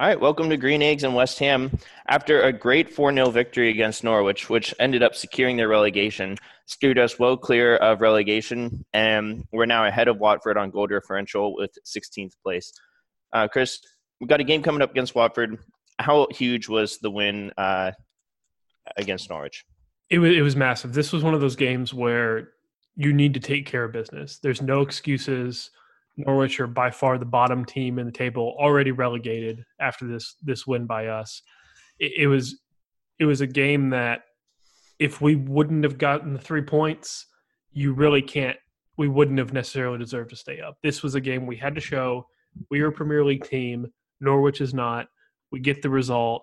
All right, welcome to Green Eggs and West Ham. After a great 4 0 victory against Norwich, which ended up securing their relegation, steered us well clear of relegation, and we're now ahead of Watford on goal differential with 16th place. Uh, Chris, we've got a game coming up against Watford. How huge was the win uh, against Norwich? It was, it was massive. This was one of those games where you need to take care of business. There's no excuses Norwich are by far the bottom team in the table, already relegated after this this win by us. It, it was it was a game that if we wouldn't have gotten the three points, you really can't. We wouldn't have necessarily deserved to stay up. This was a game we had to show we are a Premier League team. Norwich is not. We get the result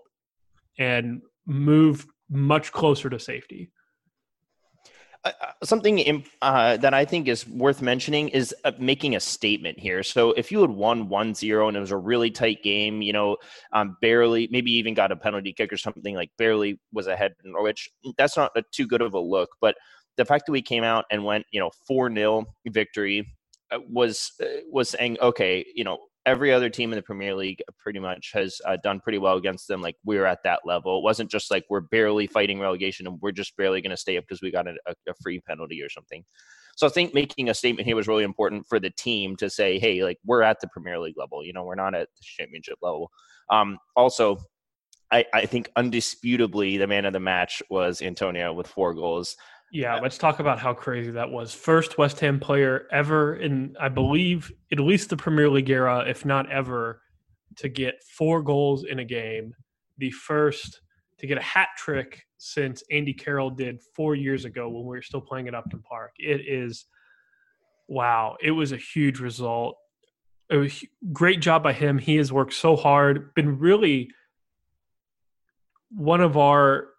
and move much closer to safety. Uh, uh, something uh, that I think is worth mentioning is uh, making a statement here. So if you had won 1-0 and it was a really tight game, you know, um, barely, maybe even got a penalty kick or something like barely was ahead in Norwich, that's not a, too good of a look. But the fact that we came out and went, you know, 4-0 victory was was saying, okay, you know, every other team in the Premier League pretty much has uh, done pretty well against them. Like we're at that level. It wasn't just like we're barely fighting relegation and we're just barely going to stay up because we got a, a, free penalty or something. So I think making a statement here was really important for the team to say, hey, like we're at the Premier League level. You know, we're not at the championship level. Um, also, I, I think undisputably the man of the match was Antonio with four goals. Yeah, let's talk about how crazy that was. First West Ham player ever in, I believe, at least the Premier League era, if not ever, to get four goals in a game. The first to get a hat trick since Andy Carroll did four years ago when we were still playing at Upton Park. It is, wow, it was a huge result. It was great job by him. He has worked so hard, been really one of our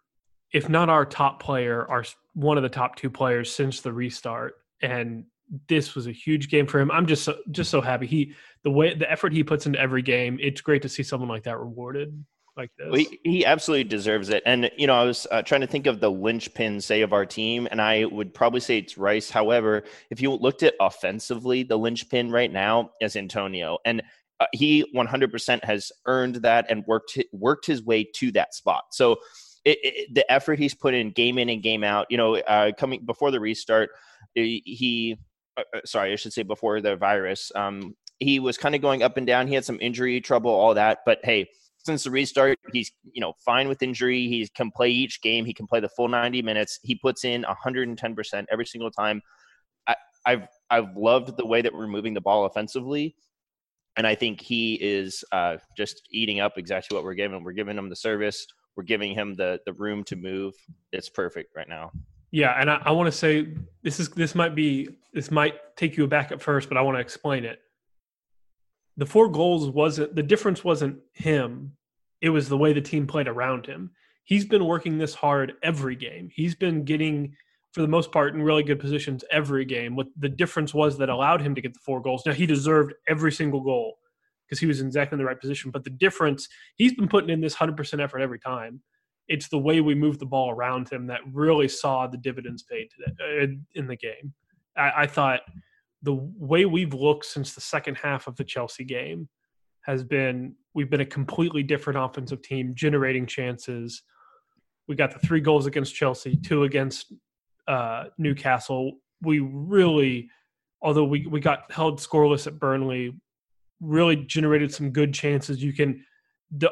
if not our top player, our one of the top two players since the restart. And this was a huge game for him. I'm just so, just so happy he the way the effort he puts into every game. It's great to see someone like that rewarded like this. Well, he, he, absolutely deserves it. And you know, I was uh, trying to think of the linchpin, say, of our team, and I would probably say it's Rice. However, if you looked at offensively, the linchpin right now is Antonio, and uh, he 100% has earned that and worked worked his way to that spot. So it, it, the effort he's put in game in and game out. You know, uh, coming before the restart, he, uh, uh, sorry, I should say before the virus, um, he was kind of going up and down. He had some injury trouble, all that. But hey, since the restart, he's you know fine with injury. He can play each game. He can play the full 90 minutes. He puts in 110 percent every single time. I, I've I've loved the way that we're moving the ball offensively and I think he is uh, just eating up exactly what we're giving. We're giving him the service. We're giving him the the room to move. It's perfect right now. Yeah, and I, I want to say this is this might be this might take you aback at first, but I want to explain it. The four goals wasn't the difference wasn't him. It was the way the team played around him. He's been working this hard every game. He's been getting for the most part in really good positions every game. What the difference was that allowed him to get the four goals. Now he deserved every single goal because he was in exactly in the right position. But the difference, he's been putting in this 100% effort every time. It's the way we move the ball around him that really saw the dividends paid today uh, in the game. I, I thought the way we've looked since the second half of the Chelsea game has been we've been a completely different offensive team, generating chances. We got the three goals against Chelsea, two against uh, Newcastle. We really, although we, we got held scoreless at Burnley, really generated some good chances. You can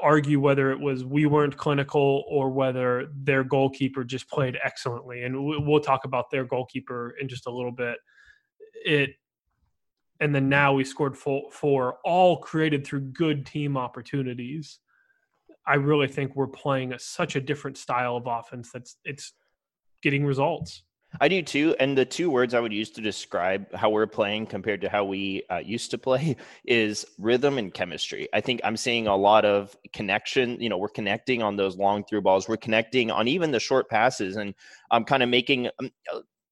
argue whether it was we weren't clinical or whether their goalkeeper just played excellently. And we'll talk about their goalkeeper in just a little bit. It and then now we scored four, four all created through good team opportunities. I really think we're playing a, such a different style of offense that's it's getting results. I do too. And the two words I would use to describe how we're playing compared to how we uh, used to play is rhythm and chemistry. I think I'm seeing a lot of connection. You know, we're connecting on those long through balls. We're connecting on even the short passes, and I'm kind of making. Um,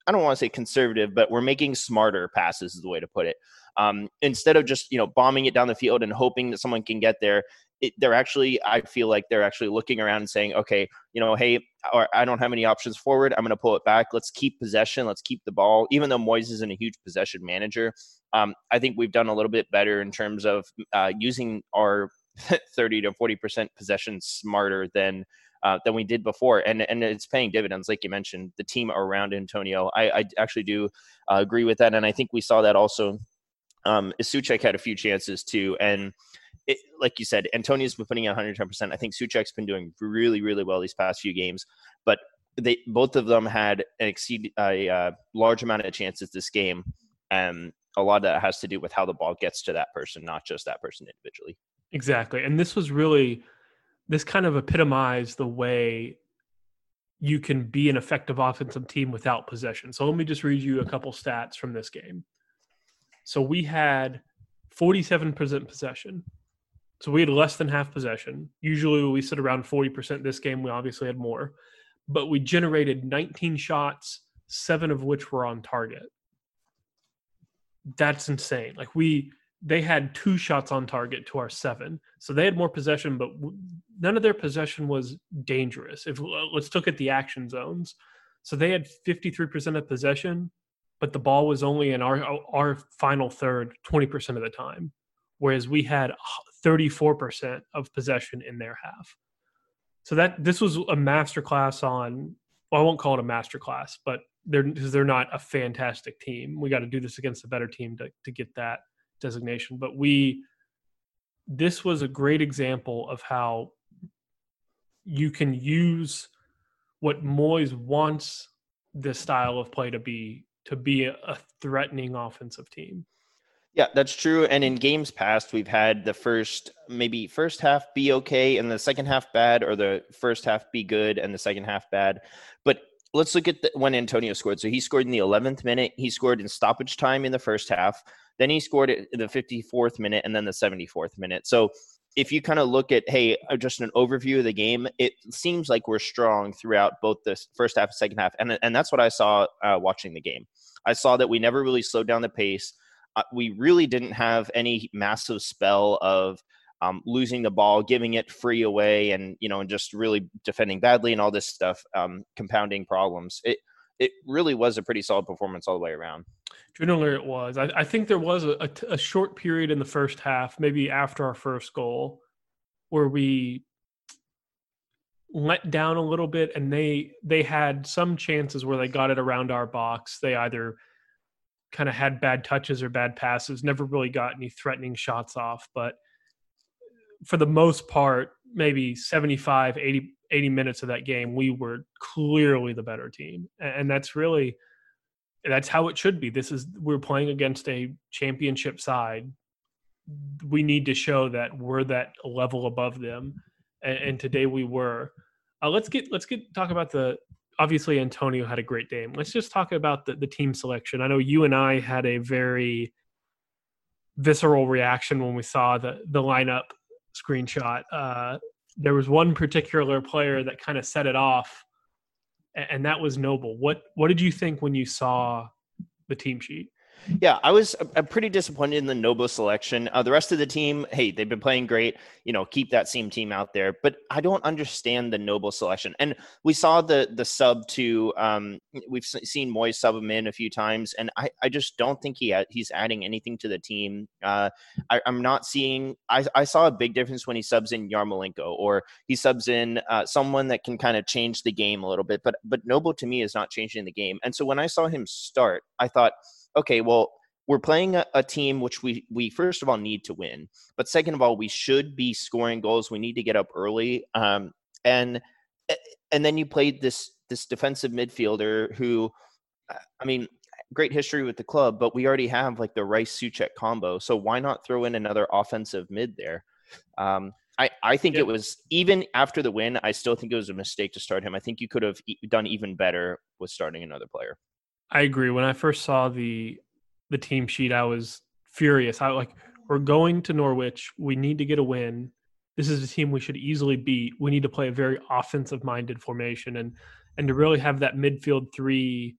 I don't want to say conservative, but we're making smarter passes is the way to put it. Um, instead of just you know bombing it down the field and hoping that someone can get there, it, they're actually I feel like they're actually looking around and saying, okay, you know, hey, or I don't have any options forward. I'm going to pull it back. Let's keep possession. Let's keep the ball. Even though Moyes isn't a huge possession manager, um, I think we've done a little bit better in terms of uh, using our 30 to 40 percent possession smarter than uh, than we did before, and and it's paying dividends, like you mentioned. The team around Antonio, I, I actually do uh, agree with that, and I think we saw that also. Um, Soucek had a few chances too, and it, like you said, Antonio's been putting in 110. percent I think Soucek's been doing really, really well these past few games, but they both of them had an exceed a uh, large amount of chances this game, and a lot of that has to do with how the ball gets to that person, not just that person individually. Exactly, and this was really this kind of epitomized the way you can be an effective offensive team without possession. So let me just read you a couple stats from this game. So we had 47% possession. So we had less than half possession. Usually we sit around 40% this game. We obviously had more. But we generated 19 shots, seven of which were on target. That's insane. Like we they had two shots on target to our seven. So they had more possession, but none of their possession was dangerous. If let's look at the action zones. So they had 53% of possession, but the ball was only in our our final third 20% of the time, whereas we had 34% of possession in their half. So that this was a masterclass on well, I won't call it a masterclass, but they're because they're not a fantastic team. We got to do this against a better team to to get that designation, but we this was a great example of how you can use what Moyes wants this style of play to be to be a, a threatening offensive team. Yeah, that's true. And in games past, we've had the first maybe first half be okay and the second half bad, or the first half be good and the second half bad. But let's look at the, when Antonio scored. So he scored in the 11th minute. He scored in stoppage time in the first half. Then he scored in the 54th minute and then the 74th minute. So if you kind of look at, hey, uh, just an overview of the game, it seems like we're strong throughout both the first half and second half. And, and that's what I saw uh, watching the game. I saw that we never really slowed down the pace. We really didn't have any massive spell of um, losing the ball, giving it free away, and you know, and just really defending badly and all this stuff, um, compounding problems. It it really was a pretty solid performance all the way around. Generally, it was. I, I think there was a, a, a short period in the first half, maybe after our first goal, where we let down a little bit, and they they had some chances where they got it around our box. They either kind of had bad touches or bad passes, never really got any threatening shots off, but for the most part, maybe 75, 80, 80 minutes of that game, we were clearly the better team. And that's really that's how it should be. This is we're playing against a championship side. We need to show that we're that level above them. And, and today we were. Uh, let's get let's get talk about the obviously Antonio had a great game. Let's just talk about the, the team selection. I know you and I had a very visceral reaction when we saw the the lineup screenshot. Uh, there was one particular player that kind of set it off, and that was Noble. What what did you think when you saw the team sheet? Yeah, I was uh, pretty disappointed in the Noble selection. Uh, the rest of the team, hey, they've been playing great. You know, keep that same team out there. But I don't understand the Noble selection. And we saw the the sub to um, we've seen Moyes sub him in a few times, and I, I just don't think he he's adding anything to the team. Uh, I, am not seeing. I, I saw a big difference when he subs in Yarmolenko or he subs in uh, someone that can kind of change the game a little bit. But but Noble to me is not changing the game. And so when I saw him start, I thought okay, well, we're playing a, a, team which we we first of all need to win, but second of all, we should be scoring goals. We need to get up early, um, and and then you played this this defensive midfielder who, uh, I mean, great history with the club, but we already have like the Rice Soucek combo, so why not throw in another offensive mid there? Um, I, I think it was even after the win. I still think it was a mistake to start him. I think you could have done even better with starting another player. I agree. When I first saw the the team sheet, I was furious. I like we're going to Norwich. We need to get a win. This is a team we should easily beat. We need to play a very offensive minded formation and and to really have that midfield three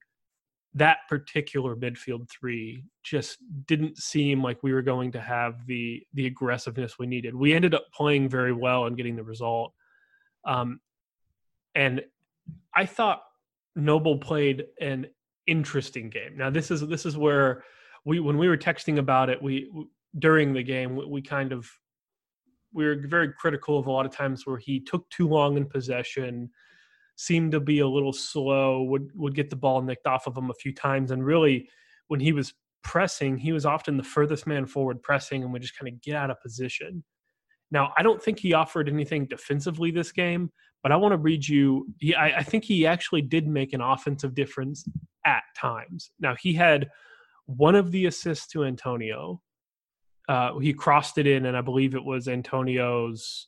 that particular midfield three just didn't seem like we were going to have the the aggressiveness we needed. We ended up playing very well and getting the result. Um, and I thought Noble played an interesting game. Now this is this is where we when we were texting about it, we during the game we, we kind of we were very critical of a lot of times where he took too long in possession, seemed to be a little slow, would would get the ball nicked off of him a few times, and really when he was pressing, he was often the furthest man forward pressing and would just kind of get out of position. Now, I don't think he offered anything defensively this game, but I want to read you. He, I, I think he actually did make an offensive difference at times. Now, he had one of the assists to Antonio. Uh, he crossed it in, and I believe it was Antonio's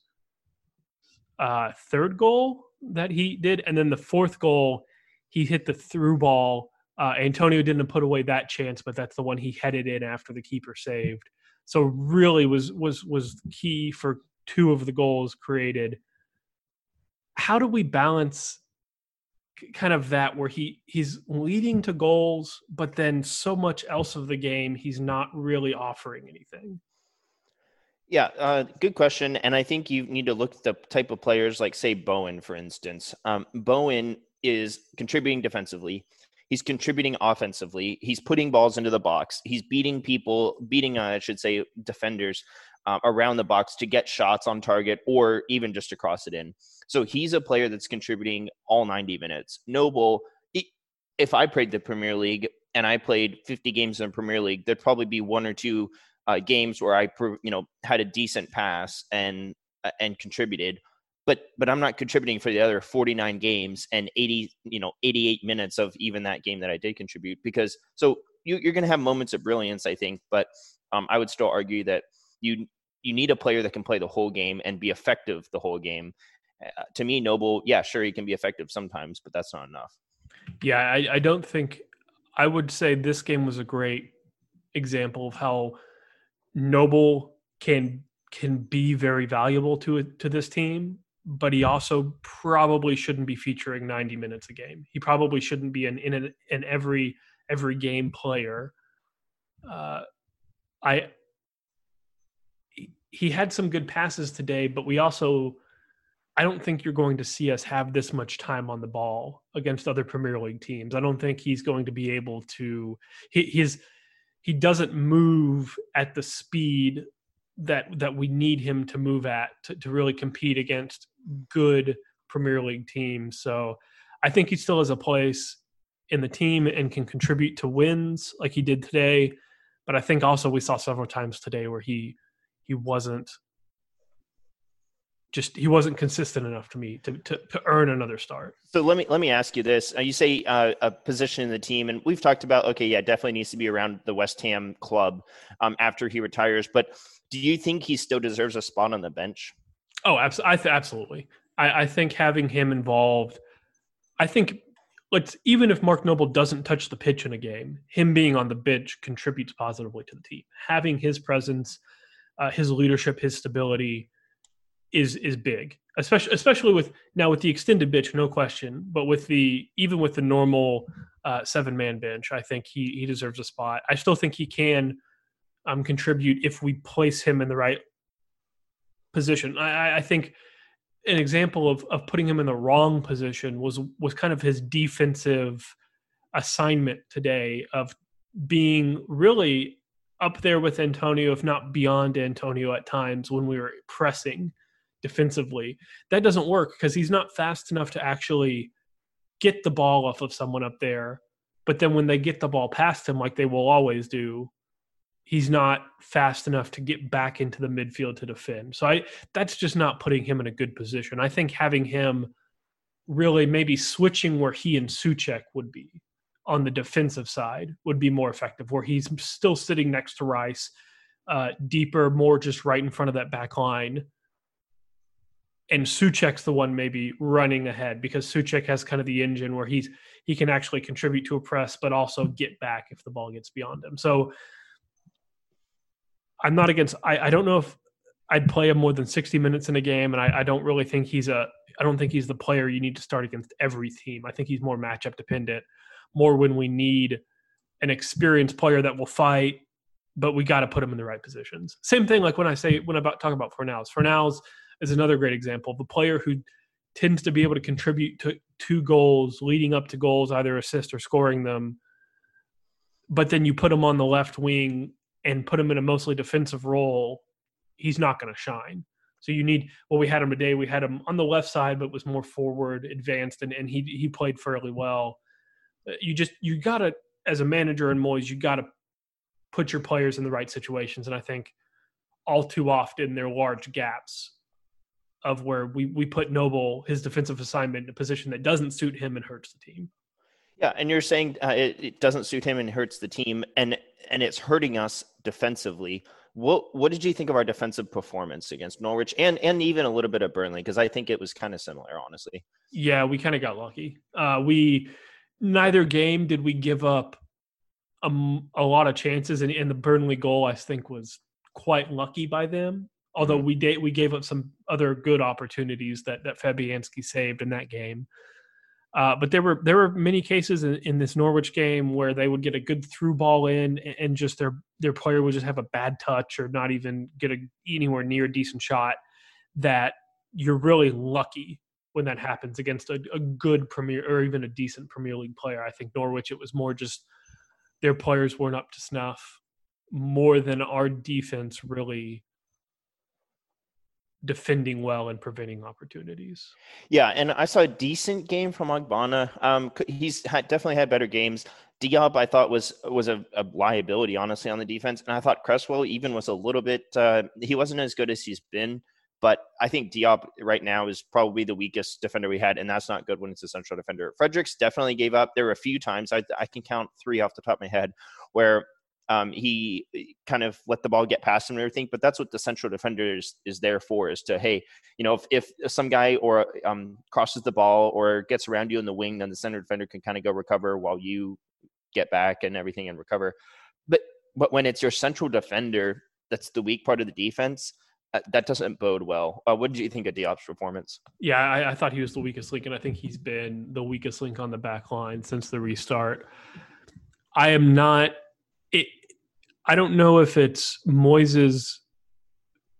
uh, third goal that he did. And then the fourth goal, he hit the through ball uh, Antonio didn't put away that chance, but that's the one he headed in after the keeper saved. So really was was was key for two of the goals created. How do we balance kind of that where he he's leading to goals, but then so much else of the game he's not really offering anything? Yeah, uh, good question. And I think you need to look at the type of players like, say, Bowen, for instance. Um, Bowen is contributing defensively. He's contributing offensively. He's putting balls into the box. He's beating people, beating, uh, I should say, defenders uh, around the box to get shots on target or even just to cross it in. So he's a player that's contributing all 90 minutes. Noble, if I played the Premier League and I played 50 games in the Premier League, there'd probably be one or two uh, games where I, you know, had a decent pass and uh, and contributed but but I'm not contributing for the other 49 games and 80 you know 88 minutes of even that game that I did contribute because so you, are going to have moments of brilliance I think but um, I would still argue that you you need a player that can play the whole game and be effective the whole game. Uh, to me, Noble, yeah, sure, he can be effective sometimes, but that's not enough. Yeah, I, I don't think I would say this game was a great example of how Noble can can be very valuable to to this team but he also probably shouldn't be featuring 90 minutes a game. He probably shouldn't be an in an, an every every game player. Uh, I he had some good passes today, but we also I don't think you're going to see us have this much time on the ball against other Premier League teams. I don't think he's going to be able to he, his he doesn't move at the speed that that we need him to move at to, to really compete against good Premier League teams. So I think he still has a place in the team and can contribute to wins like he did today. But I think also we saw several times today where he he wasn't just he wasn't consistent enough to me to, to, to earn another start. So let me let me ask you this: You say uh, a position in the team, and we've talked about okay, yeah, definitely needs to be around the West Ham club um, after he retires. But do you think he still deserves a spot on the bench? Oh, absolutely. I th- absolutely. I, I think having him involved, I think let's even if Mark Noble doesn't touch the pitch in a game, him being on the bench contributes positively to the team. Having his presence, uh, his leadership, his stability is is big. Especially especially with now with the extended bench, no question. But with the even with the normal uh, seven man bench, I think he he deserves a spot. I still think he can um, contribute if we place him in the right position. I, I think an example of, of putting him in the wrong position was was kind of his defensive assignment today of being really up there with Antonio, if not beyond Antonio at times when we were pressing defensively. That doesn't work because he's not fast enough to actually get the ball off of someone up there. But then when they get the ball past him, like they will always do, he's not fast enough to get back into the midfield to defend. So I that's just not putting him in a good position. I think having him really maybe switching where he and Soucek would be on the defensive side would be more effective, where he's still sitting next to Rice, uh, deeper, more just right in front of that back line. And Soucek's the one maybe running ahead because Soucek has kind of the engine where he's he can actually contribute to a press, but also get back if the ball gets beyond him. So I'm not against. I, I don't know if I'd play him more than 60 minutes in a game, and I, I don't really think he's a. I don't think he's the player you need to start against every team. I think he's more matchup dependent, more when we need an experienced player that will fight, but we got to put him in the right positions. Same thing like when I say when I about talk about Fornals. Fornals is another great example a player who tends to be able to contribute to two goals, leading up to goals, either assist or scoring them. But then you put him on the left wing and put him in a mostly defensive role, he's not going to shine. So you need well, we had him today. We had him on the left side, but was more forward, advanced, and, and he he played fairly well. Uh, you just you gotta as a manager in Moyes, you gotta put your players in the right situations. And I think all too often there are large gaps of where we we put Noble his defensive assignment in a position that doesn't suit him and hurts the team. Yeah, and you're saying uh, it, it, doesn't suit him and hurts the team, and and it's hurting us defensively. What what did you think of our defensive performance against Norwich and and even a little bit of Burnley? Because I think it was kind of similar, honestly. Yeah, we kind of got lucky. Uh, we neither game did we give up a, a lot of chances, and, and the Burnley goal I think was quite lucky by them. Although mm-hmm. we did we gave up some other good opportunities that that Fabianski saved in that game. Uh, but there were there were many cases in, in, this Norwich game where they would get a good through ball in, and just their their player would just have a bad touch or not even get a anywhere near a decent shot. That you're really lucky when that happens against a, a good Premier or even a decent Premier League player. I think Norwich it was more just their players weren't up to snuff more than our defense really defending well and preventing opportunities. Yeah, and I saw a decent game from Ogbonna. Um, he's had, definitely had better games. Diop, I thought was was a, a, liability, honestly, on the defense, and I thought Cresswell even was a little bit. Uh, he wasn't as good as he's been, but I think Diop right now is probably the weakest defender we had, and that's not good when it's a central defender. Fredericks definitely gave up. There were a few times I, I can count three off the top of my head where um, he kind of let the ball get past him and everything. But that's what the central defender is, is there for: is to hey, you know, if, if some guy or um, crosses the ball or gets around you in the wing, then the center defender can kind of go recover while you get back and everything and recover. But but when it's your central defender that's the weak part of the defense, uh, that doesn't bode well. Uh, what did you think of Diop's performance? Yeah, I, I, thought he was the weakest link, and I think he's been the weakest link on the back line since the restart. I am not I don't know if it's Moyes'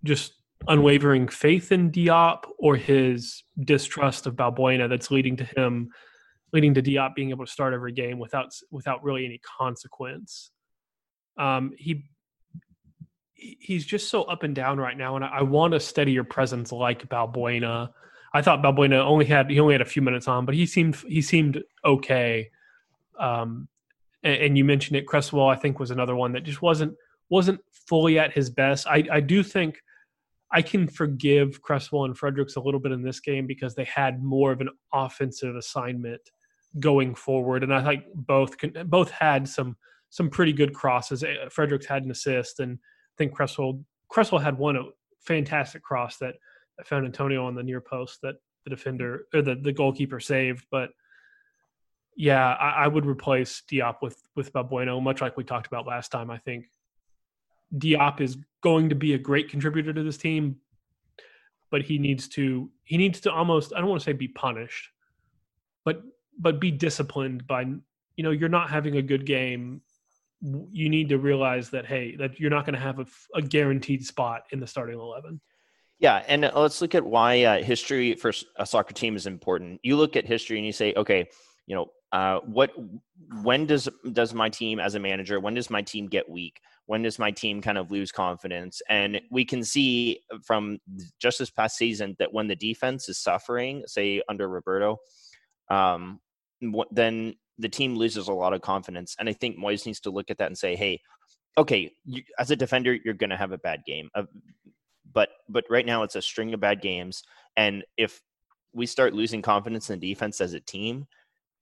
just unwavering faith in Diop or his distrust of Balbuena that's leading to him leading to Diop being able to start every game without without really any consequence. Um, he he's just so up and down right now, and I, I want a steadier presence like Balbuena. I thought Balbuena only had he only had a few minutes on, but he seemed he seemed okay. Um, and, you mentioned it. Cresswell, I think, was another one that just wasn't wasn't fully at his best. I, I do think I can forgive Cresswell and Fredericks a little bit in this game because they had more of an offensive assignment going forward, and I think both can, both had some some pretty good crosses. Fredericks had an assist, and I think Cresswell Cresswell had one a fantastic cross that, that found Antonio on the near post that the defender or the, the goalkeeper saved, but yeah, I, I, would replace Diop with with Balbuena, much like we talked about last time. I think Diop is going to be a great contributor to this team, but he needs to he needs to almost I don't want to say be punished, but but be disciplined by you know you're not having a good game. You need to realize that hey that you're not going to have a, a guaranteed spot in the starting eleven. Yeah, and uh, let's look at why uh, history for a soccer team is important. You look at history and you say, okay, you know, uh, what when does does my team as a manager when does my team get weak? When does my team kind of lose confidence? And we can see from just this past season that when the defense is suffering say under roberto um, then the team loses a lot of confidence. And i think moyes needs to look at that and say hey okay you, as a defender you're going to have a bad game. Uh, but but right now it's a string of bad games. And if we start losing confidence in defense as a team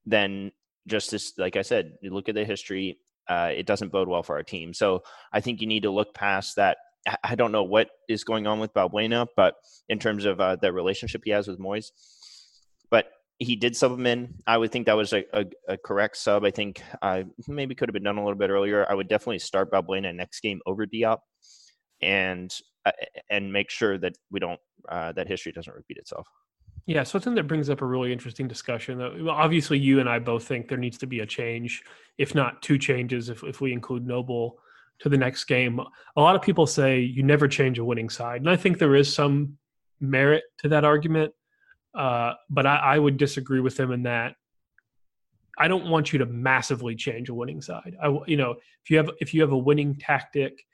then just as like I said, you look at the history, uh, it doesn't bode well for our team. So I think you need to look past that. I don't know what is going on with Balbuena, but in terms of uh, the relationship he has with Moyes, but he did sub him in. I would think that was a, a, a correct sub. I think uh, maybe could have been done a little bit earlier. I would definitely start Balbuena next game over Diop, and uh, and make sure that we don't uh, that history doesn't repeat itself. Yeah, so think that brings up a really interesting discussion. Obviously, you and I both think there needs to be a change, if not two changes, if, if we include Noble to the next game. A lot of people say you never change a winning side, and I think there is some merit to that argument. Uh, but I, I, would disagree with them in that I don't want you to massively change a winning side. I, you know, if you have if you have a winning tactic,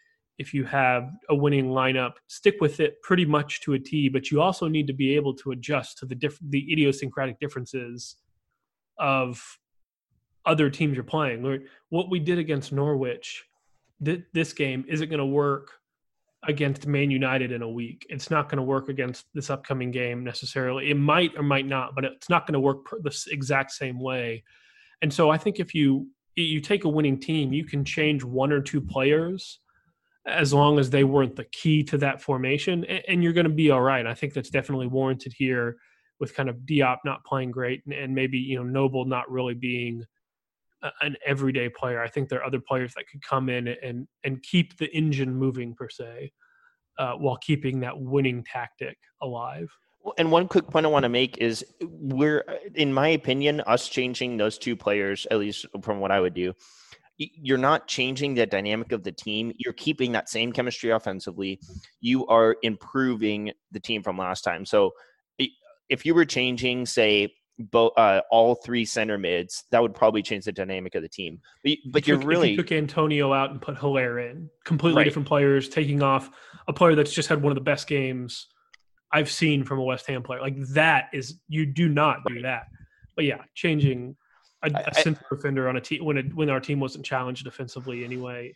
if you have a winning lineup, stick with it pretty much to a T, but you also need to be able to adjust to the diff- the idiosyncratic differences of other teams you're playing. What we did against Norwich, th- this game isn't going to work against Man United in a week. It's not going to work against this upcoming game necessarily. It might or might not, but it's not going to work the exact same way. And so I think if you you take a winning team, you can change one or two players as long as they weren't the key to that formation, and, you're going to be all right. I think that's definitely warranted here with kind of Diop not playing great and, and maybe you know Noble not really being a, an everyday player. I think there are other players that could come in and and keep the engine moving per se, uh, while keeping that winning tactic alive. And one quick point I want to make is we're, in my opinion, us changing those two players, at least from what I would do, you're not changing the dynamic of the team. You're keeping that same chemistry offensively. You are improving the team from last time. So if you were changing, say, both uh, all three center mids, that would probably change the dynamic of the team. But, but you are really you took Antonio out and put Haller in, completely right. different players, taking off a player that's just had one of the best games I've seen from a West Ham player. Like that is you do not do right. that. But yeah, changing a, a center defender on a team when it, when our team wasn't challenged defensively anyway.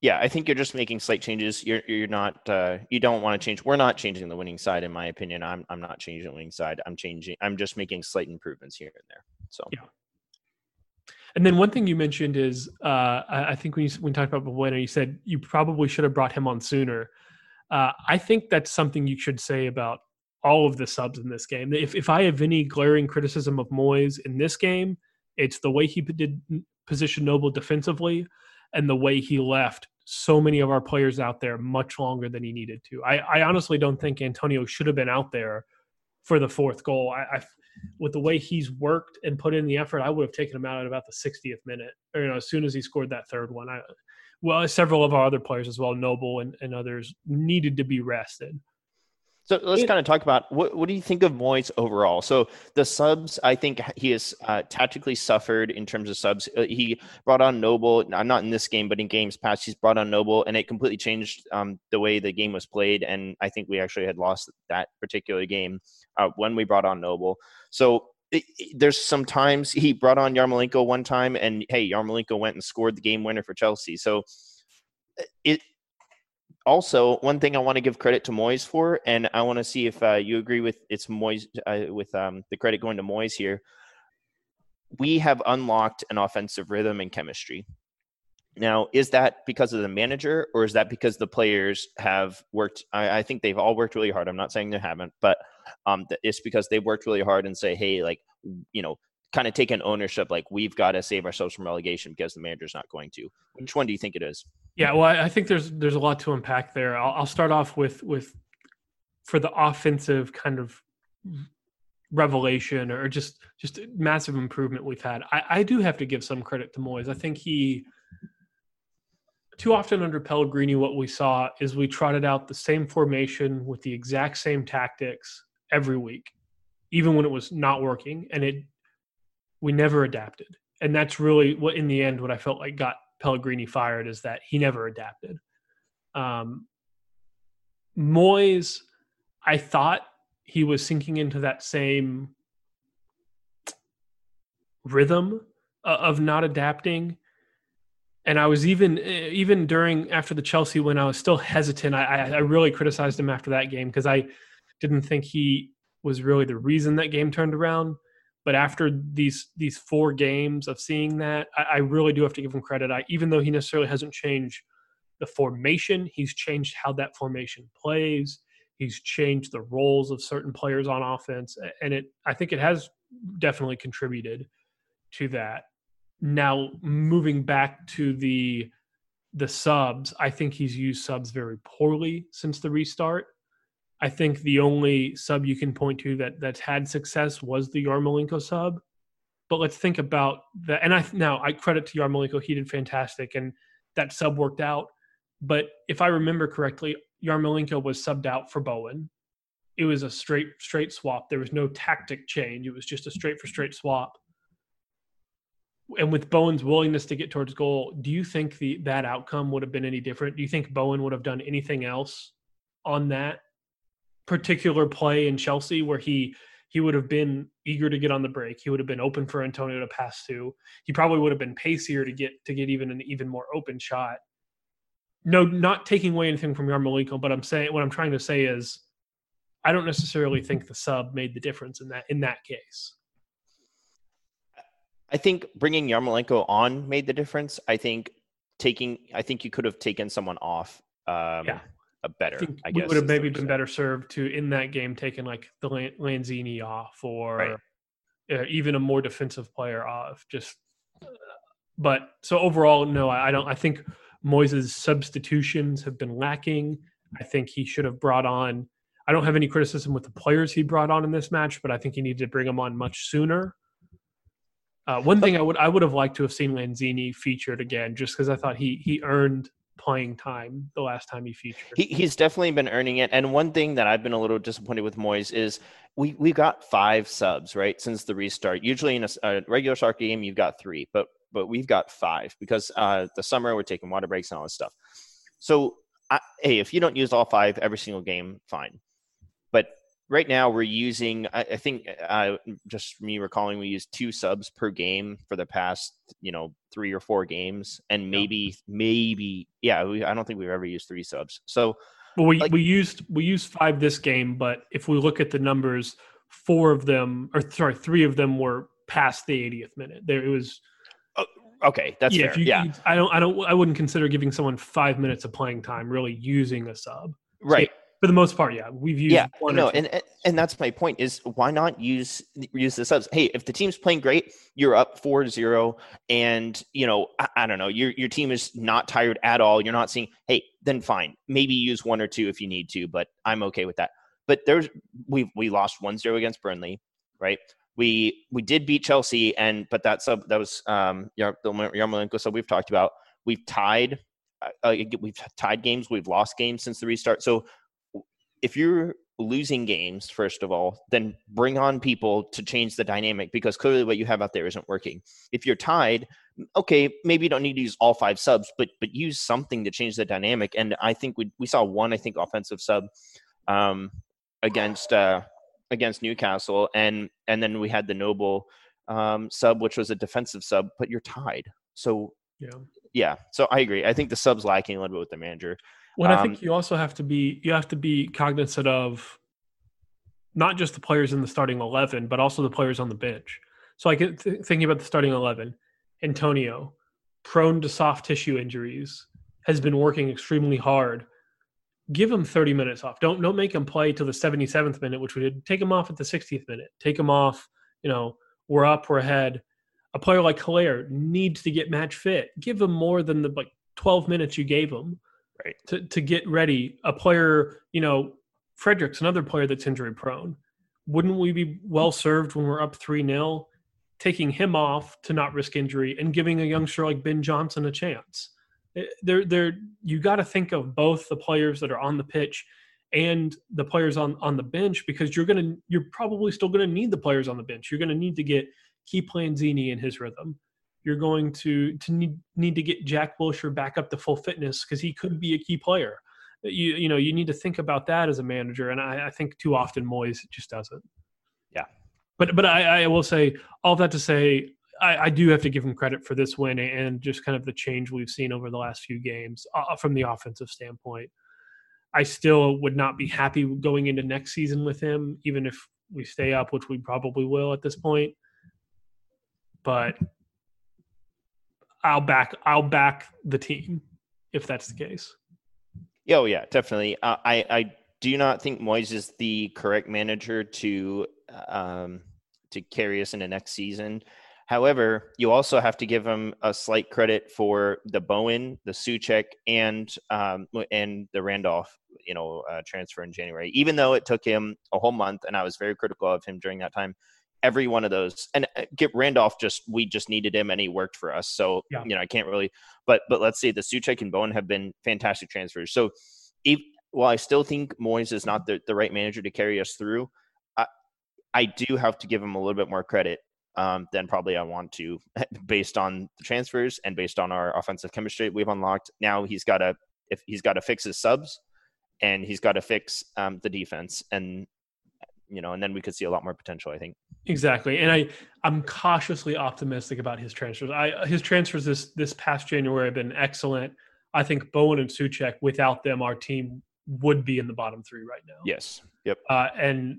Yeah, I think you're just making slight changes. You're you're not uh, you don't want to change. We're not changing the winning side, in my opinion. I'm I'm not changing the winning side. I'm changing. I'm just making slight improvements here and there. So yeah. And then one thing you mentioned is uh, I think when you when you talked about Bueno, you said you probably should have brought him on sooner. Uh, I think that's something you should say about all of the subs in this game. If if I have any glaring criticism of Moyes in this game, it's the way he did mm, position Noble defensively and the way he left so many of our players out there much longer than he needed to. I, I honestly don't think Antonio should have been out there for the fourth goal. I, I, with the way he's worked and put in the effort, I would have taken him out at about the 60th minute, or you know, as soon as he scored that third one. I, well, several of our other players as well, Noble and, and others, needed to be rested. So let's kind of talk about what, what do you think of Moyes overall? So the subs, I think he has uh, tactically suffered in terms of subs. Uh, he brought on Noble, I'm not in this game, but in games past, he's brought on Noble, and it completely changed um, the way the game was played. And I think we actually had lost that particular game uh, when we brought on Noble. So it, it, there's sometimes he brought on Yarmolenko one time, and hey, Yarmolenko went and scored the game winner for Chelsea. So it also, one thing I want to give credit to Moyes for, and I want to see if uh, you agree with it's Moyes uh, with um, the credit going to Moyes here. We have unlocked an offensive rhythm and chemistry. Now, is that because of the manager, or is that because the players have worked? I, I think they've all worked really hard. I'm not saying they haven't, but um, it's because they've worked really hard and say, hey, like you know, kind of taken ownership like we've got to save ourselves from relegation because the manager's not going to. Which one do you think it is? Yeah well i think there's there's a lot to unpack there. I'll, I'll start off with with for the offensive kind of revelation or just just massive improvement we've had. I, I do have to give some credit to moyes. I think he too often under pellegrini what we saw is we trotted out the same formation with the exact same tactics every week even when it was not working and it we never adapted. And that's really what, in the end, what I felt like got Pellegrini fired is that he never adapted. Um, Moyes, I thought he was sinking into that same rhythm of not adapting. And I was even even during after the Chelsea win, I was still hesitant. I, I really criticized him after that game because I didn't think he was really the reason that game turned around. But after these these four games of seeing that, I, I really do have to give him credit. I, even though he necessarily hasn't changed the formation, he's changed how that formation plays. He's changed the roles of certain players on offense, and it I think it has definitely contributed to that. Now moving back to the the subs, I think he's used subs very poorly since the restart. I think the only sub you can point to that that's had success was the Yarmolenko sub. But let's think about that. And I now I credit to Yarmolenko; he did fantastic, and that sub worked out. But if I remember correctly, Yarmolenko was subbed out for Bowen. It was a straight straight swap. There was no tactic change. It was just a straight for straight swap. and with Bowen's willingness to get towards goal, do you think the that outcome would have been any different? Do you think Bowen would have done anything else on that particular play in Chelsea where he he would have been eager to get on the break. He would have been open for Antonio to pass to. He probably would have been pacier to get to get even an even more open shot. No, not taking away anything from Yarmolenko, but I'm saying what I'm trying to say is I don't necessarily think the sub made the difference in that in that case. I think bringing Yarmolenko on made the difference. I think taking, I think you could have taken someone off. Um, yeah. A better, I, I guess. would have maybe been better served to in that game taking like the Lanzini off or right. uh, even a more defensive player off. Just, but so overall, no, I, I don't. I think Moyes' substitutions have been lacking. I think he should have brought on. I don't have any criticism with the players he brought on in this match, but I think he needed to bring them on much sooner. Uh, one thing I would I would have liked to have seen Lanzini featured again, just because I thought he he earned playing time the last time he featured. He, he's definitely been earning it. And one thing that I've been a little disappointed with Moyes is we we got five subs right since the restart. Usually in a, a regular soccer game you've got three, but but we've got five because uh, the summer we're taking water breaks and all this stuff. So I, hey, if you don't use all five every single game, fine. But right now we're using i, I think uh, just me recalling we use two subs per game for the past you know three or four games and maybe yeah. maybe yeah we, i don't think we've ever used three subs so well we, like, we used we used five this game but if we look at the numbers four of them or sorry three of them were past the 80th minute there it was uh, okay that's yeah, fair. You, yeah i don't i don't i wouldn't consider giving someone five minutes of playing time really using a sub right so for the most part, yeah, we've used. Yeah, no, and and that's my point is why not use use the subs? Hey, if the team's playing great, you're up 4-0 and you know I, I, don't know your your team is not tired at all. You're not seeing. Hey, then fine, maybe use one or two if you need to, but I'm okay with that. But there's we we lost 1-0 against Burnley, right? We we did beat Chelsea, and but that sub that was um the Yarmolenko sub we've talked about. We've tied. Uh, we've tied games. We've lost games since the restart. So if you're losing games, first of all, then bring on people to change the dynamic because clearly what you have out there isn't working. If you're tied, okay, maybe you don't need to use all five subs, but but use something to change the dynamic. And I think we we saw one, I think, offensive sub um, against uh, against Newcastle, and and then we had the Noble um, sub, which was a defensive sub, but you're tied. So yeah, yeah. So I agree. I think the sub's lacking a little bit with the manager. Well, um, I think you also have to be you have to be cognizant of not just the players in the starting eleven, but also the players on the bench. So, I get th- thinking about the starting eleven. Antonio, prone to soft tissue injuries, has been working extremely hard. Give him 30 minutes off. Don't don't make him play till the 77th minute, which we did. Take him off at the 60th minute. Take him off. You know, we're up, we're ahead. A player like Haller needs to get match fit. Give him more than the like 12 minutes you gave him right. to, to get ready. A player you know frederick's another player that's injury prone. Wouldn't we be well served when we're up 3-0 taking him off to not risk injury and giving a youngster like ben johnson a chance? Eh, there there you got to think of both the players that are on the pitch and the players on on the bench because you're gonna you're probably still gonna need the players on the bench. You're gonna need to get keep Lanzini in his rhythm you're going to to need, need to get Jack Wilshere back up to full fitness because he could be a key player. You you know you need to think about that as a manager, and I, I think too often Moyes just doesn't. Yeah, but but I, I will say all that to say I, I, do have to give him credit for this win and just kind of the change we've seen over the last few games uh, from the offensive standpoint. I still would not be happy going into next season with him, even if we stay up, which we probably will at this point. But I'll back I'll back the team if that's the case. Oh yeah, definitely. Uh, I I do not think Moyes is the correct manager to um, to carry us into next season. However, you also have to give him a slight credit for the Bowen, the Soucek, and um, and the Randolph, you know, uh, transfer in January. Even though it took him a whole month, and I was very critical of him during that time, every one of those and uh, get Randolph just we just needed him and he worked for us. So yeah. you know I can't really but but let's see, the Soucek and Bowen have been fantastic transfers. So if, while I still think Moyes is not the, the right manager to carry us through, I I do have to give him a little bit more credit um, then probably I want to, based on the transfers and based on our offensive chemistry we've unlocked. Now he's got to if he's got to fix his subs, and he's got to fix um, the defense, and you know, and then we could see a lot more potential. I think exactly, and I I'm cautiously optimistic about his transfers. I his transfers this this past January have been excellent. I think Bowen and Soucek, without them, our team would be in the bottom three right now. Yes. Yep. Uh, and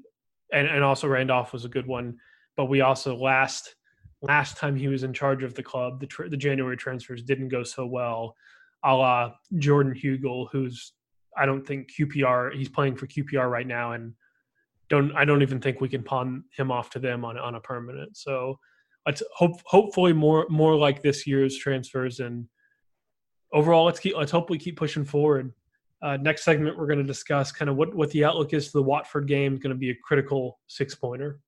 and and also Randolph was a good one, but we also last last time he was in charge of the club, the tr- the January transfers didn't go so well. A la Jordan Hugill, who's I don't think QPR. He's playing for QPR right now, and don't I don't even think we can pawn him off to them on on a permanent. So let's hope hopefully more more like this year's transfers and overall let's keep let's hopefully keep pushing forward. Uh, next segment we're going to discuss kind of what what the outlook is to the Watford game. Going to be a critical six pointer.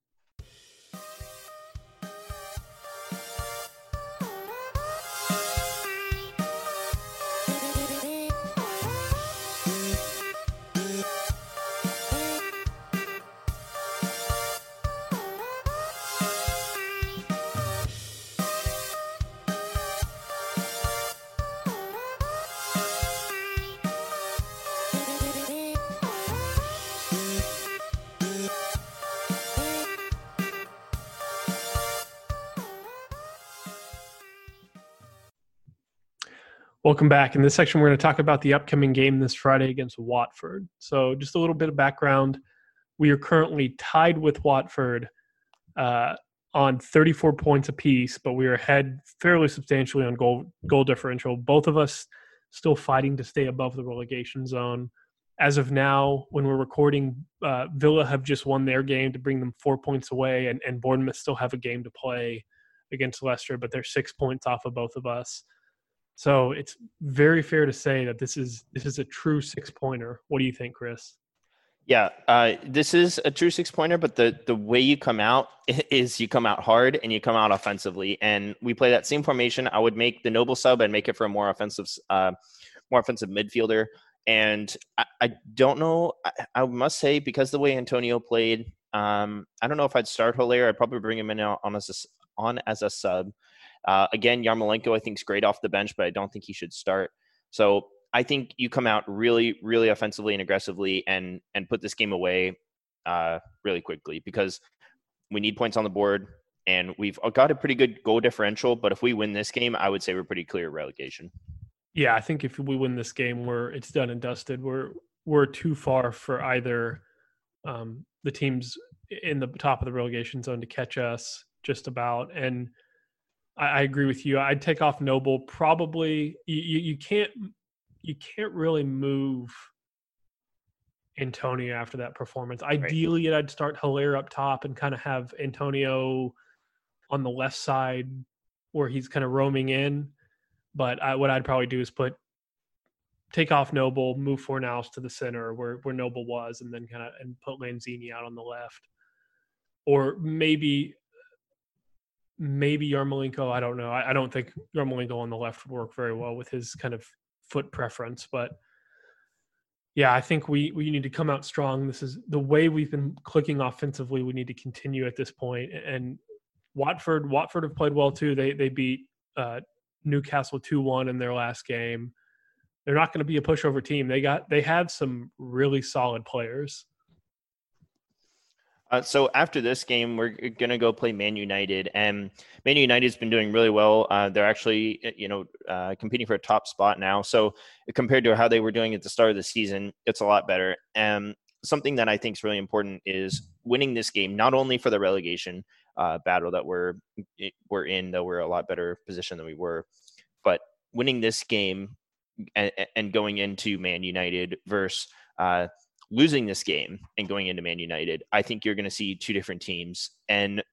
Welcome back. In this section, we're going to talk about the upcoming game this Friday against Watford. So, just a little bit of background. We are currently tied with Watford uh, on 34 points apiece, but we are ahead fairly substantially on goal goal differential. Both of us still fighting to stay above the relegation zone. As of now, when we're recording, uh, Villa have just won their game to bring them four points away, and, and Bournemouth still have a game to play against Leicester, but they're six points off of both of us. So it's very fair to say that this is this is a true six pointer. What do you think, Chris? Yeah, uh, this is a true six pointer, but the the way you come out is you come out hard and you come out offensively. And we play that same formation. I would make the noble sub and make it for a more offensive, uh, more offensive midfielder. And I, I don't know. I, I, must say because the way Antonio played, um, I don't know if I'd start Haller. I'd probably bring him in on as a, on as a sub. Uh, again, Yarmolenko I think is great off the bench, but I don't think he should start. So I think you come out really, really offensively and aggressively, and and put this game away uh, really quickly because we need points on the board, and we've got a pretty good goal differential. But if we win this game, I would say we're pretty clear relegation. Yeah, I think if we win this game, we're it's done and dusted. We're we're too far for either um, the teams in the top of the relegation zone to catch us just about and I, I agree with you. I'd take off Noble. Probably you, you, you can't you can't really move Antonio after that performance. Ideally, right. I'd start Haller up top and kind of have Antonio on the left side where he's kind of roaming in. But I, what I'd probably do is put take off Noble, move Fornals to the center where where Noble was, and then kind of and put Lanzini out on the left. Or maybe maybe Yarmolenko. I don't know. I, I, don't think Yarmolenko on the left would work very well with his kind of foot preference. But yeah, I think we we need to come out strong. This is the way we've been clicking offensively. We need to continue at this point. And Watford, Watford have played well too. They they beat uh, Newcastle two one in their last game. They're not going to be a pushover team. They got they have some really solid players. Uh, so after this game, we're going to go play Man United, and Man United's been doing really well. Uh, they're actually, you know, uh, competing for a top spot now. So compared to how they were doing at the start of the season, it's a lot better. And something that I think is really important is winning this game, not only for the relegation uh, battle that we're we're in, though we're a lot better position than we were, but winning this game and, and going into Man United versus uh, losing this game and going into Man United, I think you're going to see two different teams. And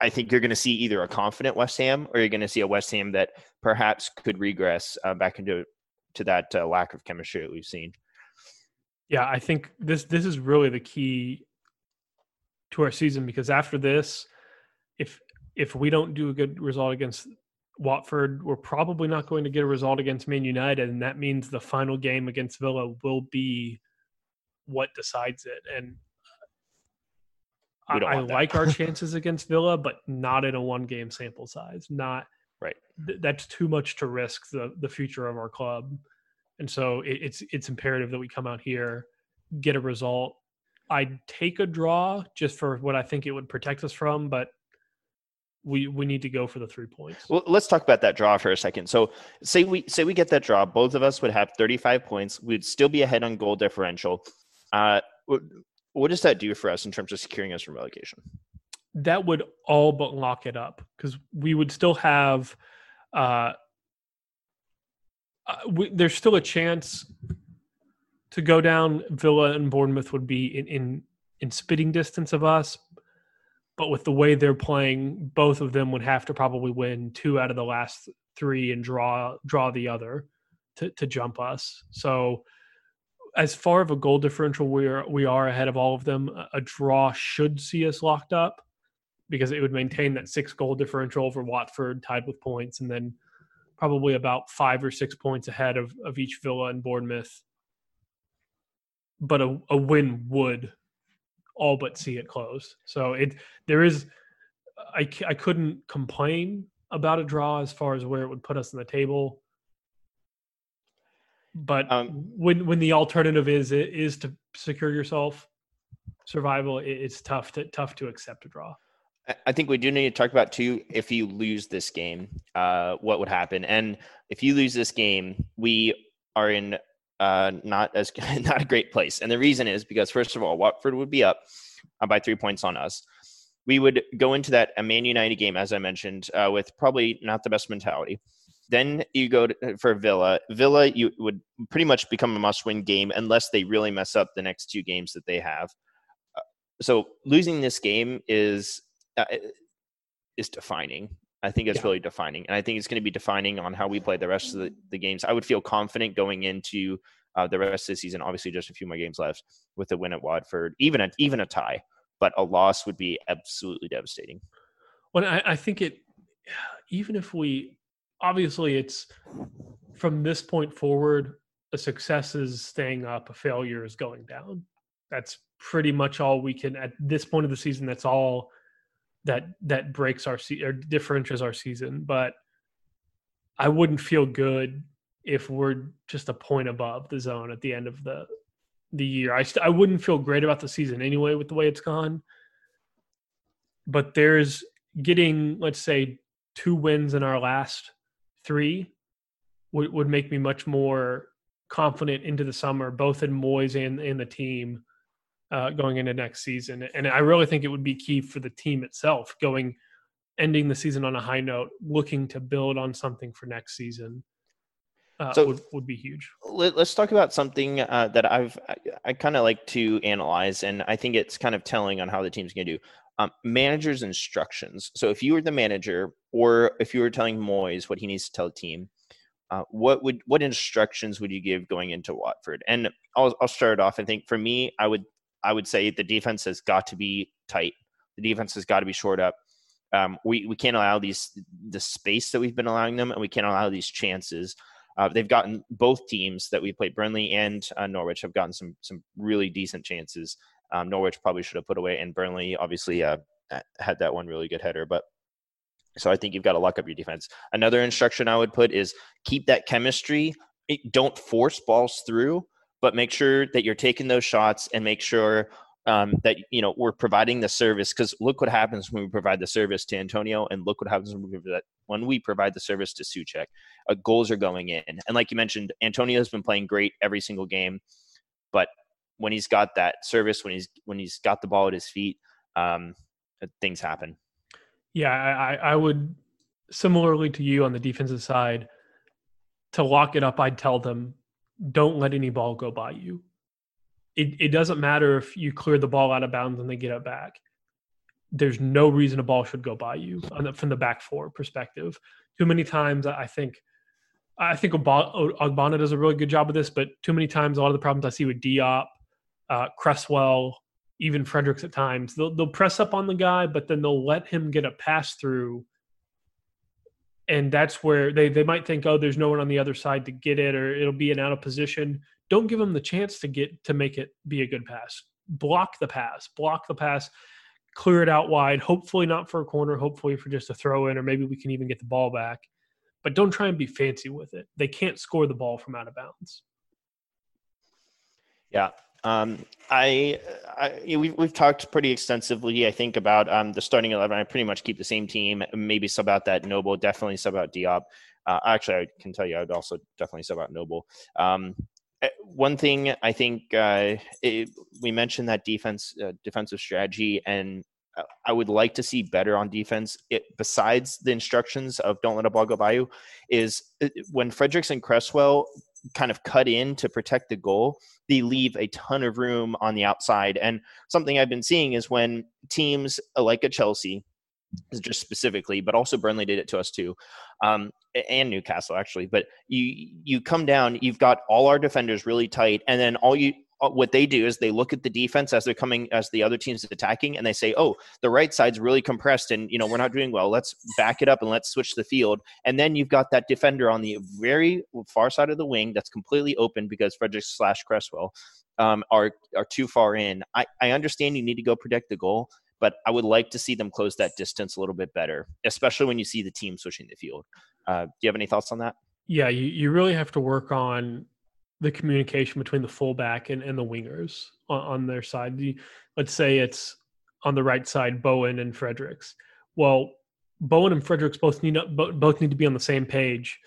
I think you're going to see either a confident West Ham or you're going to see a West Ham that perhaps could regress uh, back into to that uh, lack of chemistry that we've seen. Yeah, I think this this is really the key to our season because after this, if if we don't do a good result against Watford, we're probably not going to get a result against Man United, and that means the final game against Villa will be what decides it. And I, I like our chances against Villa, but not in a one game sample size. Not right. Th- that's too much to risk the the future of our club, and so it, it's it's imperative that we come out here, get a result. I'd take a draw just for what I think it would protect us from, but we we need to go for the three points. Well, let's talk about that draw for a second. So, say we say we get that draw, both of us would have 35 points. We'd still be ahead on goal differential. Uh, what, what does that do for us in terms of securing us from relegation? That would all but lock it up because we would still have. Uh, uh, we, there's still a chance to go down. Villa and Bournemouth would be in in, in spitting distance of us, but with the way they're playing, both of them would have to probably win two out of the last three and draw draw the other to to jump us. So as far of a goal differential, we are we are ahead of all of them. A draw should see us locked up because it would maintain that six goal differential over Watford, tied with points, and then probably about five or six points ahead of, of each Villa and Bournemouth. But a, a win would all but see it closed. So it there is I I couldn't complain about a draw as far as where it would put us in the table. But um, when when the alternative is is to secure yourself survival, it's tough to tough to accept a draw. I think we do need to talk about too. If you lose this game, uh, what would happen? And if you lose this game, we are in uh, not as not a great place. And the reason is because first of all, Watford would be up uh, by three points on us. We would go into that a Man United game, as I mentioned, uh, with probably not the best mentality. Then you go to, uh, for Villa. Villa, you would pretty much become a must-win game unless they really mess up the next two games that they have. Uh, so losing this game is uh, is defining. I think it's yeah. really defining, and I think it's going to be defining on how we play the rest of the, the games. I would feel confident going into uh, the rest of the season. Obviously, just a few more games left with a win at Watford, even a even a tie, but a loss would be absolutely devastating. Well, I, I think it, even if we, obviously, it's from this point forward, a success is staying up, a failure is going down. That's pretty much all we can at this point of the season. That's all that that breaks our se- or differentiates our season. But I wouldn't feel good if we're just a point above the zone at the end of the the year. I st- I wouldn't feel great about the season anyway with the way it's gone. But there's getting let's say two wins in our last three would would make me much more confident into the summer, both in Moyes and in the team uh, going into next season. And I really think it would be key for the team itself going ending the season on a high note, looking to build on something for next season. Uh, so would, would be huge. Let, us talk about something uh, that I've I, I kind of like to analyze, and I think it's kind of telling on how the team's going to do. Um, managers' instructions. So if you were the manager, or if you were telling Moyes what he needs to tell the team, uh, what would what instructions would you give going into Watford? And I'll I'll start off. I think for me, I would I would say the defense has got to be tight. The defense has got to be short up. Um, we we can't allow these the space that we've been allowing them, and we can't allow these chances. Uh, they've gotten both teams that we played, Burnley and uh, Norwich, have gotten some some really decent chances. Um, Norwich probably should have put away, and Burnley obviously uh, had that one really good header. But so I think you've got to lock up your defense. Another instruction I would put is keep that chemistry. It, don't force balls through but make sure that you're taking those shots and make sure um, that you know we're providing the service because look what happens when we provide the service to Antonio and look what happens when we provide, when we provide the service to Soucek. Uh, goals are going in, and like you mentioned, Antonio's been playing great every single game, but when he's got that service, when he's when he's got the ball at his feet, um, uh, things happen. Yeah, I, I would similarly to you on the defensive side to lock it up. I'd tell them don't let any ball go by you. It, it doesn't matter if you clear the ball out of bounds and they get it back. There's no reason a ball should go by you the, from the back four perspective. Too many times, I think, I think Ogbonna does a really good job of this, but too many times, a lot of the problems I see with Diop, uh, Cresswell, even Fredericks at times, they'll, they'll press up on the guy, but then they'll let him get a pass through and that's where they they might think, oh, there's no one on the other side to get it, or it'll be an out of position. Don't give them the chance to get to make it be a good pass. Block the pass. Block the pass. clear it out wide. Hopefully not for a corner. Hopefully for just a throw in, or maybe we can even get the ball back. But don't try and be fancy with it. They can't score the ball from out of bounds. Yeah, um, I, I we've we've talked pretty extensively, I think, about um, the starting eleven. I pretty much keep the same team. Maybe sub out that Noble. Definitely sub out Diop. Uh, actually, I can tell you, I'd also definitely sub out Noble. Um, eh, one thing I think uh, it, we mentioned that defense, uh, defensive strategy, and uh, I would like to see better on defense. It, besides the instructions of "Don't let a ball go by you," is uh, when Fredericks and Cresswell kind of cut in to protect the goal, they leave a ton of room on the outside. And something I've been seeing is when teams like a Chelsea, just specifically, but also Burnley did it to us too, um, and Newcastle actually. But you you come down, you've got all our defenders really tight, and then all you uh, what they do is they look at the defense as they're coming as the other team's attacking and they say oh the right side's really compressed and you know we're not doing well let's back it up and let's switch the field and then you've got that defender on the very far side of the wing that's completely open because frederick slash cresswell um, are are too far in I, I understand you need to go protect the goal but I would like to see them close that distance a little bit better, especially when you see the team switching the field. Uh, do you have any thoughts on that? Yeah, you, you really have to work on the communication between the fullback and, and the wingers on, on their side. The, let's say it's on the right side, Bowen and Fredericks. Well, Bowen and Fredericks both need both need to be on the same page.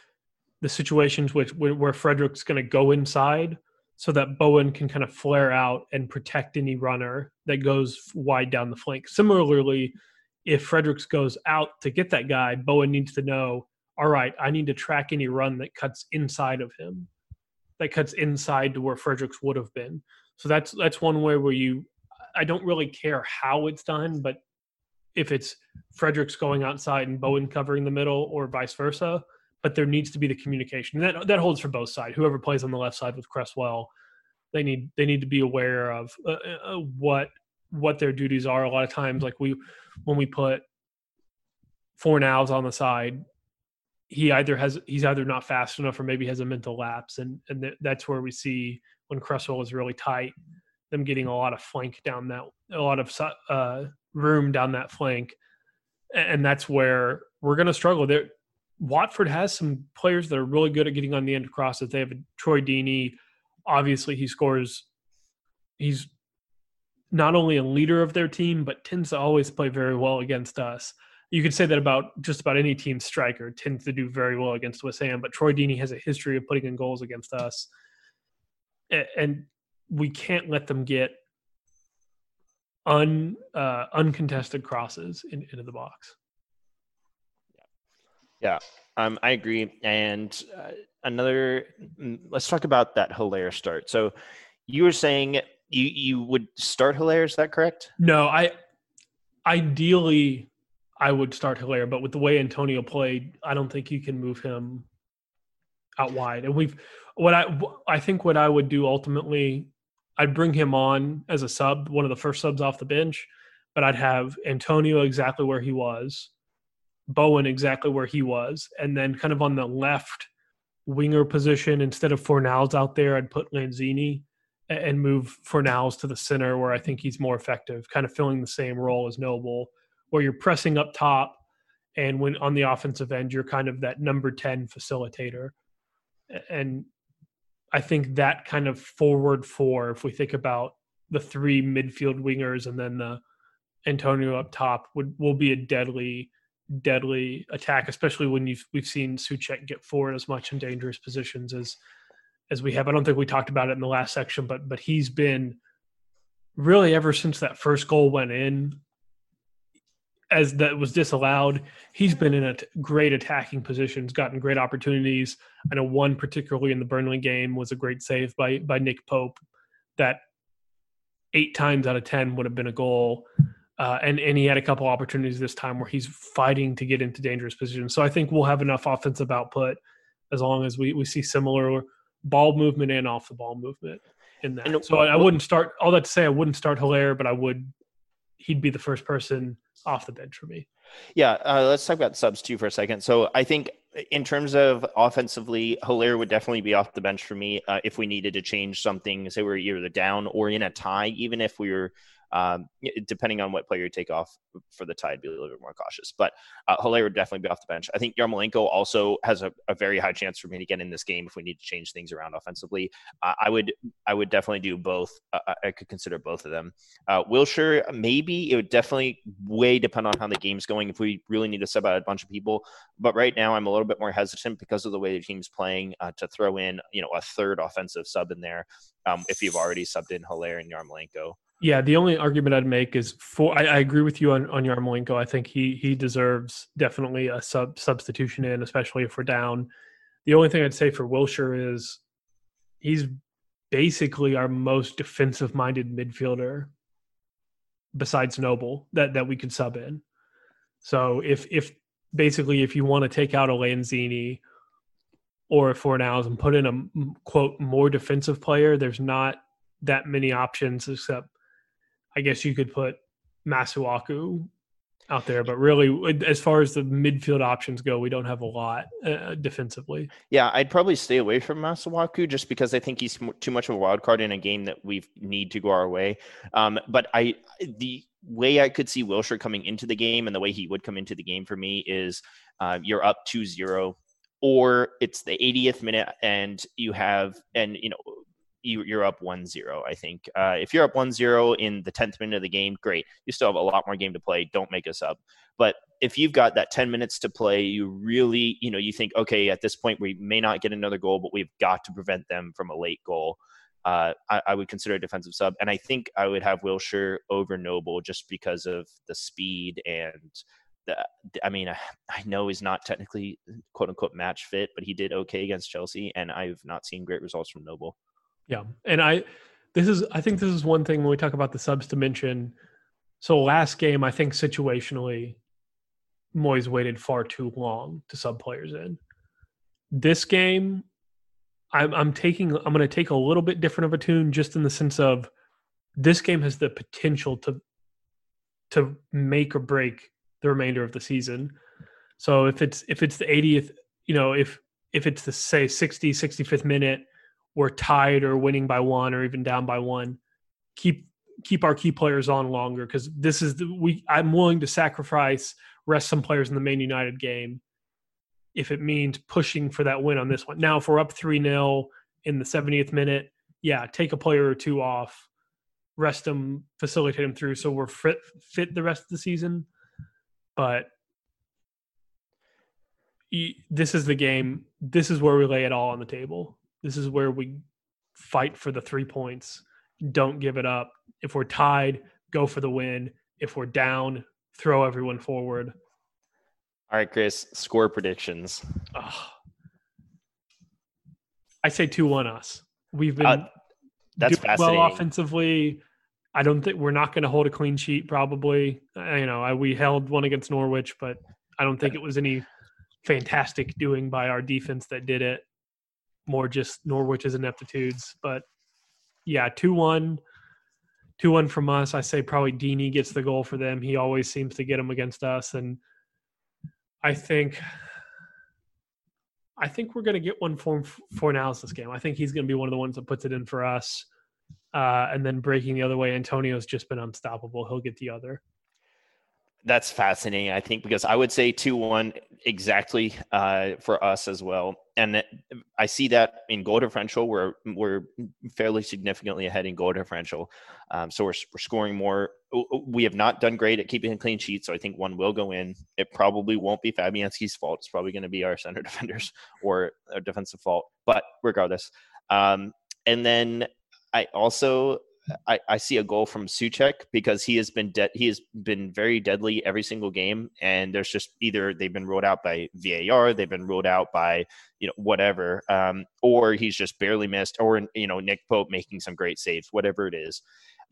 The situations which where Fredericks going to go inside so that Bowen can kind of flare out and protect any runner that goes wide down the flank. Similarly, if Fredericks goes out to get that guy, Bowen needs to know, all right, I need to track any run that cuts inside of him that cuts inside to where Fredericks would have been. So that's that's one way where you I don't really care how it's done, but if it's Fredericks going outside and Bowen covering the middle or vice versa, but there needs to be the communication. And that that holds for both sides. Whoever plays on the left side with Cresswell, they need they need to be aware of uh, uh, what what their duties are. A lot of times, like we when we put Fornals on the side, he either has he's either not fast enough or maybe has a mental lapse and and th- that's where we see when Cresswell is really tight them getting a lot of flank down that a lot of uh, room down that flank and that's where we're going to struggle. There Watford has some players that are really good at getting on the end of crosses. They have a Troy Deeney. Obviously he scores he's not only a leader of their team but tends to always play very well against us you could say that about just about any team striker tends to do very well against West Ham, but Troy Deeney has a history of putting in goals against us, and we can't let them get un uh, uncontested crosses in, into the box. Yeah, um, I agree. And uh, another, mm, let's talk about that Haller start. So you were saying you you would start Haller, is that correct? No, I ideally I would start Haller, but with the way Antonio played, I don't think you can move him out wide. And we've what I I think what I would do ultimately, I'd bring him on as a sub, one of the first subs off the bench, but I'd have Antonio exactly where he was, Bowen exactly where he was, and then kind of on the left winger position instead of Fornals out there, I'd put Lanzini and move Fornals to the center where I think he's more effective, kind of filling the same role as Noble where you're pressing up top and when on the offensive end you're kind of that number 10 facilitator. And i think that kind of forward four if we think about the three midfield wingers and then the antonio up top would will be a deadly deadly attack especially when you've we've seen Soucek get forward as much in dangerous positions as as we have. I don't think we talked about it in the last section but but he's been really ever since that first goal went in as that was disallowed, he's been in a t- great attacking positions, gotten great opportunities. I know one particularly in the Burnley game was a great save by by Nick Pope that eight times out of ten would have been a goal. Uh, and and he had a couple opportunities this time where he's fighting to get into dangerous positions. So I think we'll have enough offensive output as long as we, we see similar ball movement and off the ball movement in that. And so I, I wouldn't start all that to say I wouldn't start Haller, but I would he'd be the first person off the bench for me. Yeah, uh, let's talk about subs too for a second. So I think in terms of offensively, Haller would definitely be off the bench for me uh, if we needed to change something. Say we're either down or in a tie, even if we were Um, depending on what player you take off for the Tide, be a little bit more cautious. But uh, Haller would definitely be off the bench. I think Yarmolenko also has a, a, very high chance for me to get in this game if we need to change things around offensively. Uh, I would I would definitely do both. Uh, I could consider both of them. Uh, Wilshere, maybe it would definitely way depend on how the game's going. If we really need to sub out a bunch of people, but right now I'm a little bit more hesitant because of the way the team's playing uh, to throw in you know a third offensive sub in there. Um, if you've already subbed in Haller and Yarmolenko. Yeah, the only argument I'd make is for I, I, agree with you on on Yarmolenko. I think he he deserves definitely a sub substitution in, especially if we're down. The only thing I'd say for Wilshere is he's basically our most defensive minded midfielder besides Noble that that we could sub in. So if if basically if you want to take out a Lanzini or a Fornals and put in a quote more defensive player, there's not that many options except I guess you could put Masuaku out there, but really, as far as the midfield options go, we don't have a lot uh, defensively. Yeah, I'd probably stay away from Masuaku just because I think he's too much of a wild card in a game that we need to go our way. Um, but I, the way I could see Wilshere coming into the game and the way he would come into the game for me is uh, you're up 2-0 or it's the 80th minute and you have and you know you, are up 1-0 i think. Uh, if you're up 1-0 in the 10th minute of the game great. You still have a lot more game to play. Don't make us up. But if you've got that 10 minutes to play you really you know you think okay at this point we may not get another goal but we've got to prevent them from a late goal. Uh, I, I, would consider a defensive sub. And i think i would have wilshere over noble just because of the speed and the, I mean, I know he's not technically quote unquote match fit, but he did okay against Chelsea, and I've not seen great results from Noble. Yeah, and I this is I think this is one thing when we talk about the subs dimension. So last game, I think situationally, Moyes waited far too long to sub players in. This game, I'm, I'm taking I'm going to take a little bit different of a tune, just in the sense of this game has the potential to to make or break the remainder of the season. So if it's if it's the 80th, you know, if if it's the say 60 65th minute we're tied or winning by one or even down by one, keep keep our key players on longer because this is the we I'm willing to sacrifice rest some players in the Man United game if it means pushing for that win on this one. Now if we're up 3-0 in the 70th minute, yeah, take a player or two off, rest them, facilitate them through so we're fit fit the rest of the season. But this is the game. This is where we lay it all on the table. This is where we fight for the three points. Don't give it up. If we're tied, go for the win. If we're down, throw everyone forward. All right, Chris, score predictions. Oh. I say 2 1 us. We've been uh, that's doing well offensively. I don't think we're not going to hold a clean sheet. Probably, you know, I, we held one against Norwich, but I don't think it was any fantastic doing by our defense that did it more just Norwich's ineptitudes. But yeah, 2 1. 2 1 from us. I say probably Deeney gets the goal for them. He always seems to get them against us. And I think. I think we're going to get one for Fornals this game. I think he's going to be one of the ones that puts it in for us. Uh, and then breaking the other way, Antonio's just been unstoppable. He'll get the other. That's fascinating, I think, because I would say 2 1 exactly uh, for us as well. And I see that in goal differential, we're, we're fairly significantly ahead in goal differential. Um, so we're, we're scoring more. We have not done great at keeping a clean sheet. So I think one will go in. It probably won't be Fabianski's fault. It's probably going to be our center defenders or a defensive fault. But regardless. Um, and then I also I, I see a goal from Soucek because he has been de- he has been very deadly every single game, and there's just either they've been ruled out by VAR, they've been ruled out by you know whatever, um, or he's just barely missed, or you know Nick Pope making some great saves, whatever it is.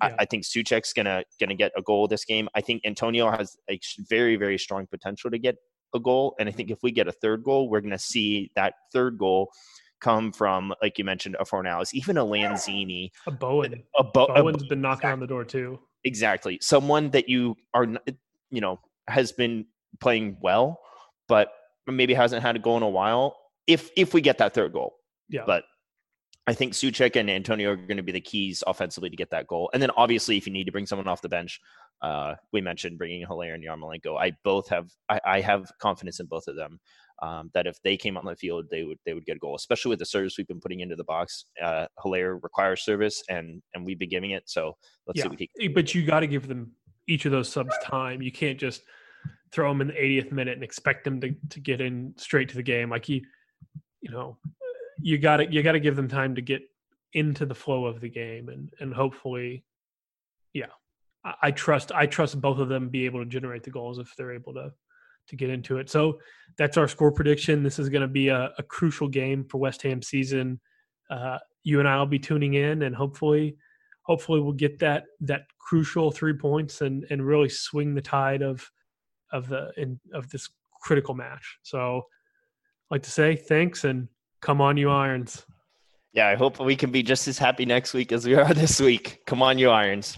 Yeah. I, I, think Soucek's gonna gonna get a goal this game. I think Antonio has a very very strong potential to get a goal, and I think if we get a third goal, we're gonna see that third goal come from, like you mentioned, a Fornals, even a Lanzini, a Bowen. A, Bo- Bowen's a, been knocking exactly. on the door too. Exactly, someone that you are, you know, has been playing well, but maybe hasn't had a goal in a while. If if we get that third goal, yeah. But I think Soucek and Antonio are going to be the keys offensively to get that goal. And then obviously, if you need to bring someone off the bench, uh, we mentioned bringing Haller and Yarmolenko. I both have I, I have confidence in both of them. Um, that if they came on the field, they would they would get a goal, especially with the service we've been putting into the box. Uh, Haller requires service, and and we've been giving it. So let's yeah, see. What can- but you got to give them each of those subs time. You can't just throw them in the 80th minute and expect them to to get in straight to the game. Like you, you know, you got to you got to give them time to get into the flow of the game, and and hopefully, yeah, I, I trust I trust both of them be able to generate the goals if they're able to to get into it. So that's our score prediction. This is going to be a, a, crucial game for West Ham season. Uh, you and I will be tuning in, and hopefully, hopefully we'll get that that crucial three points and and really swing the tide of of the in, of this critical match. So, I'd like to say thanks and come on, you irons. Yeah, I hope we can be just as happy next week as we are this week. Come on, you irons.